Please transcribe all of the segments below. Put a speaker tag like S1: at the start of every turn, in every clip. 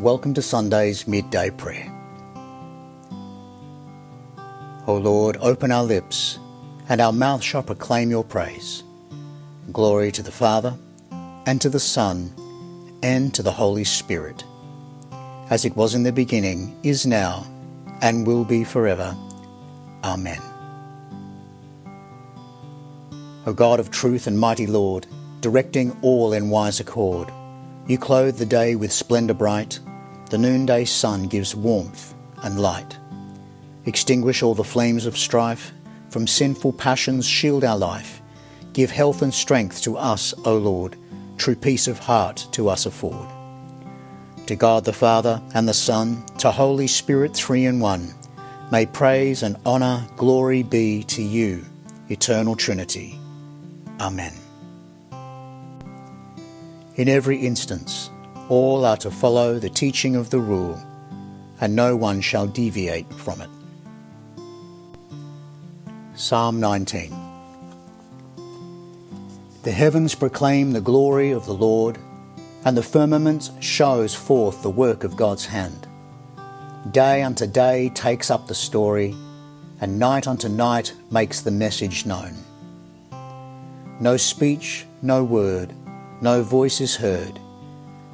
S1: Welcome to Sunday's midday prayer. O Lord, open our lips, and our mouth shall proclaim your praise. Glory to the Father, and to the Son, and to the Holy Spirit, as it was in the beginning, is now, and will be forever. Amen. O God of truth and mighty Lord, directing all in wise accord, you clothe the day with splendour bright the noonday sun gives warmth and light. Extinguish all the flames of strife, from sinful passions shield our life. Give health and strength to us, O Lord, true peace of heart to us afford. To God the Father and the Son, to Holy Spirit three in one, may praise and honour, glory be to you, eternal Trinity. Amen. In every instance, all are to follow the teaching of the rule, and no one shall deviate from it. Psalm 19 The heavens proclaim the glory of the Lord, and the firmament shows forth the work of God's hand. Day unto day takes up the story, and night unto night makes the message known. No speech, no word, no voice is heard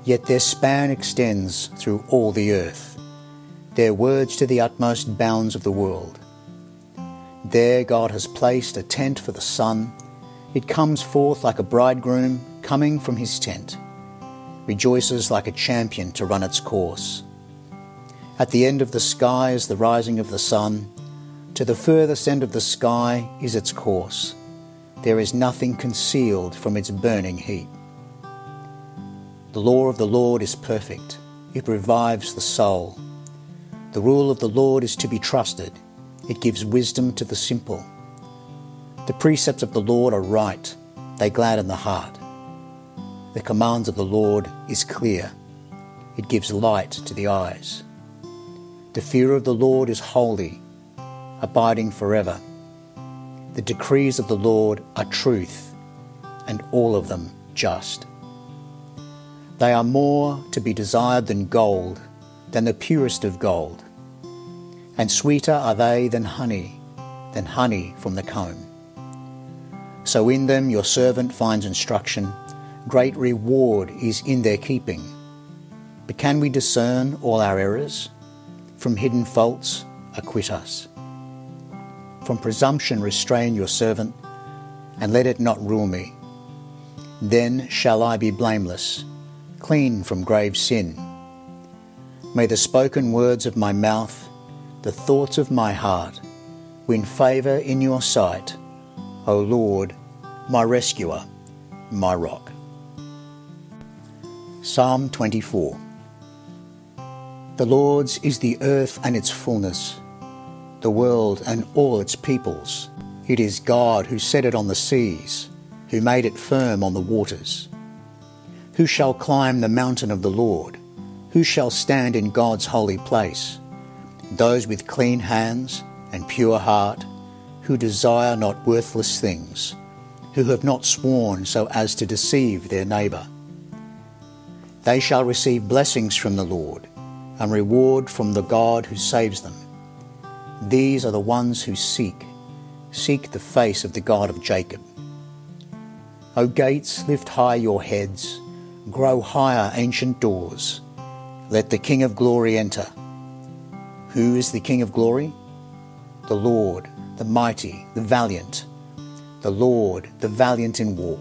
S1: yet their span extends through all the earth, their words to the utmost bounds of the world. There God has placed a tent for the sun. It comes forth like a bridegroom coming from his tent, rejoices like a champion to run its course. At the end of the sky is the rising of the sun. To the furthest end of the sky is its course. There is nothing concealed from its burning heat. The law of the Lord is perfect, it revives the soul. The rule of the Lord is to be trusted, it gives wisdom to the simple. The precepts of the Lord are right, they gladden the heart. The commands of the Lord is clear, it gives light to the eyes. The fear of the Lord is holy, abiding forever. The decrees of the Lord are truth, and all of them just. They are more to be desired than gold, than the purest of gold. And sweeter are they than honey, than honey from the comb. So in them your servant finds instruction, great reward is in their keeping. But can we discern all our errors? From hidden faults, acquit us. From presumption, restrain your servant, and let it not rule me. Then shall I be blameless clean from grave sin. May the spoken words of my mouth, the thoughts of my heart, win favour in your sight, O Lord, my rescuer, my rock. Psalm 24 The Lord's is the earth and its fullness, the world and all its peoples. It is God who set it on the seas, who made it firm on the waters. Who shall climb the mountain of the Lord? Who shall stand in God's holy place? Those with clean hands and pure heart, who desire not worthless things, who have not sworn so as to deceive their neighbour. They shall receive blessings from the Lord, and reward from the God who saves them. These are the ones who seek, seek the face of the God of Jacob. O gates, lift high your heads Grow higher, ancient doors. Let the King of glory enter. Who is the King of glory? The Lord, the mighty, the valiant. The Lord, the valiant in war.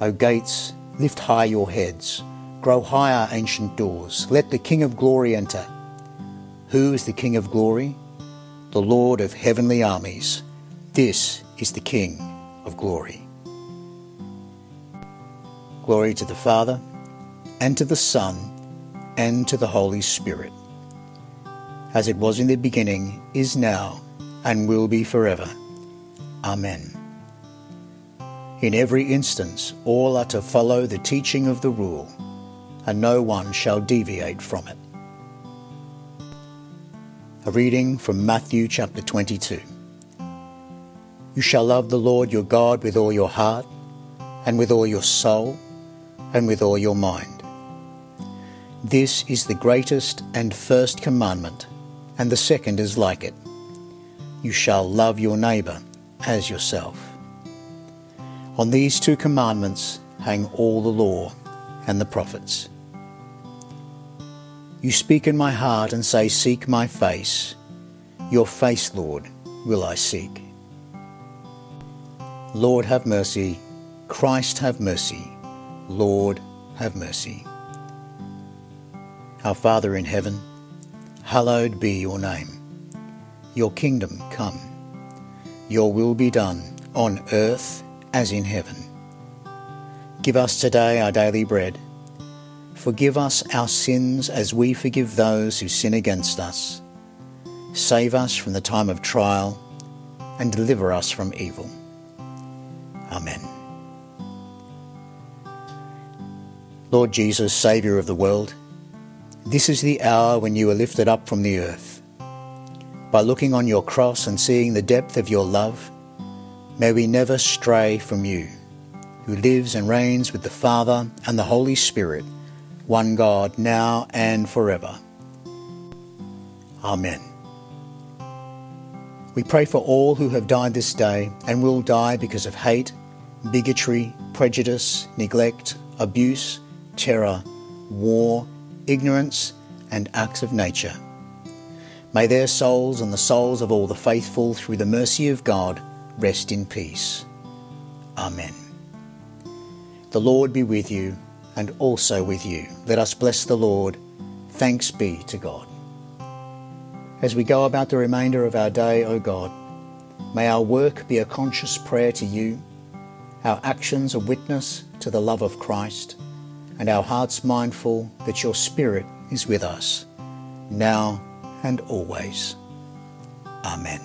S1: O gates, lift high your heads. Grow higher, ancient doors. Let the King of glory enter. Who is the King of glory? The Lord of heavenly armies. This is the King of glory. Glory to the Father, and to the Son, and to the Holy Spirit, as it was in the beginning, is now, and will be forever. Amen. In every instance, all are to follow the teaching of the rule, and no one shall deviate from it. A reading from Matthew chapter 22. You shall love the Lord your God with all your heart, and with all your soul, and with all your mind. This is the greatest and first commandment, and the second is like it. You shall love your neighbour as yourself. On these two commandments hang all the law and the prophets. You speak in my heart and say, Seek my face. Your face, Lord, will I seek. Lord, have mercy. Christ, have mercy. Lord, have mercy. Our Father in heaven, hallowed be your name. Your kingdom come. Your will be done on earth as in heaven. Give us today our daily bread Forgive us our sins as we forgive those who sin against us. Save us from the time of trial and deliver us from evil. Amen. Lord Jesus, Saviour of the world, this is the hour when you are lifted up from the earth. By looking on your cross and seeing the depth of your love, may we never stray from you, who lives and reigns with the Father and the Holy Spirit one God, now and forever. Amen. We pray for all who have died this day and will die because of hate, bigotry, prejudice, neglect, abuse, terror, war, ignorance, and acts of nature. May their souls and the souls of all the faithful, through the mercy of God, rest in peace. Amen. The Lord be with you and also with you. Let us bless the Lord. Thanks be to God. As we go about the remainder of our day, O God, may our work be a conscious prayer to you, our actions a witness to the love of Christ, and our hearts mindful that your Spirit is with us, now and always. Amen.